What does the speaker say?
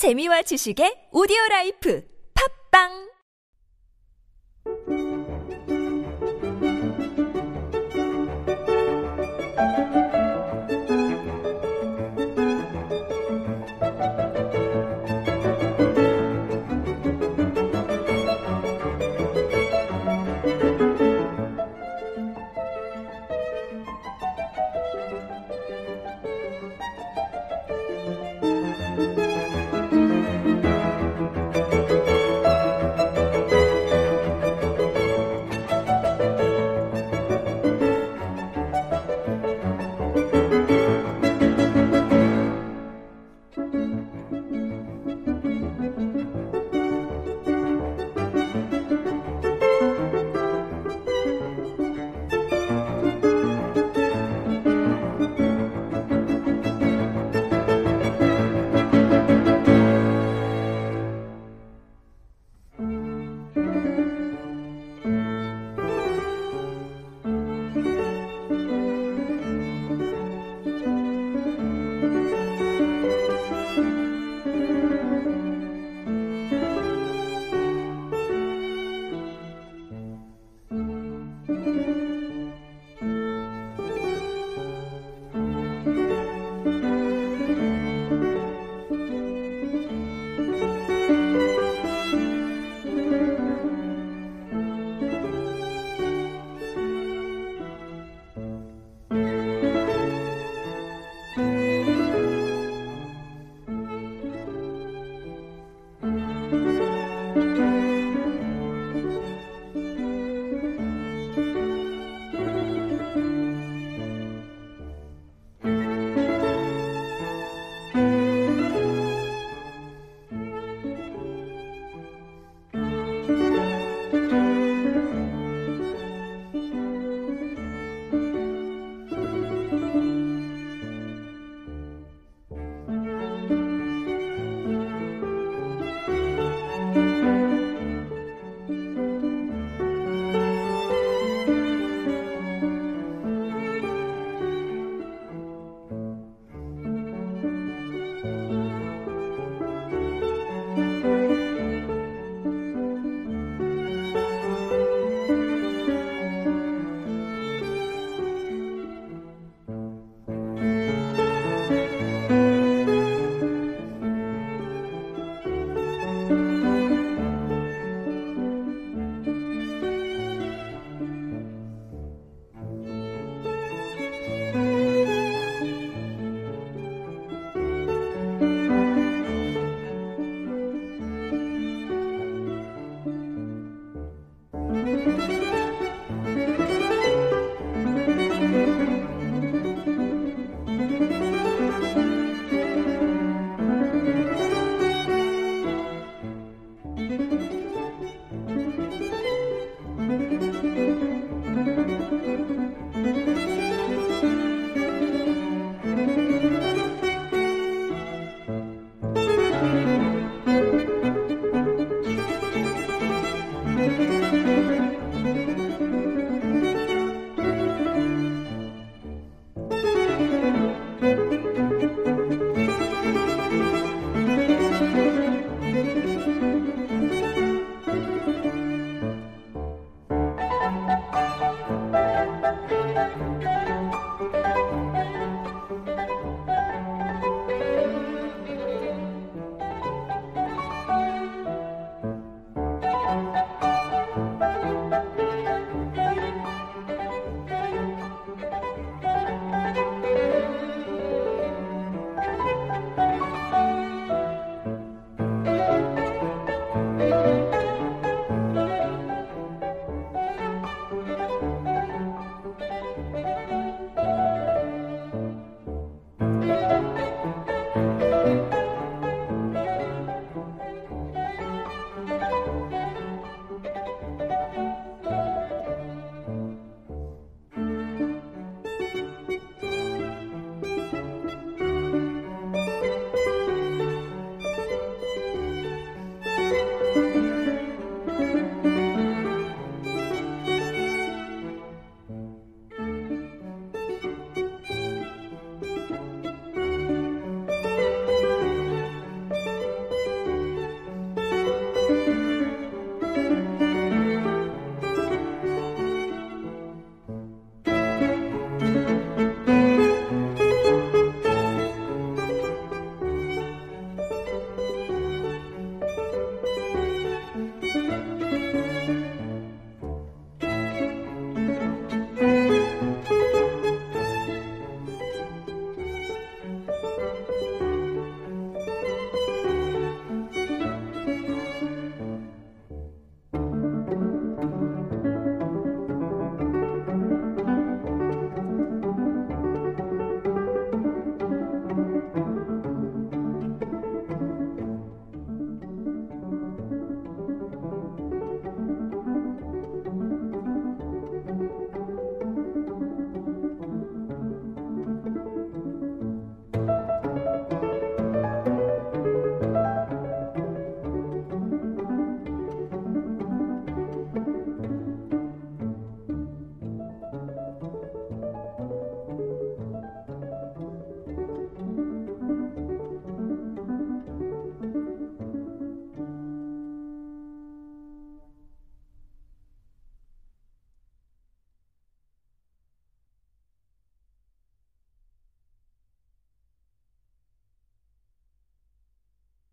재미와 지식의 오디오 라이프. 팝빵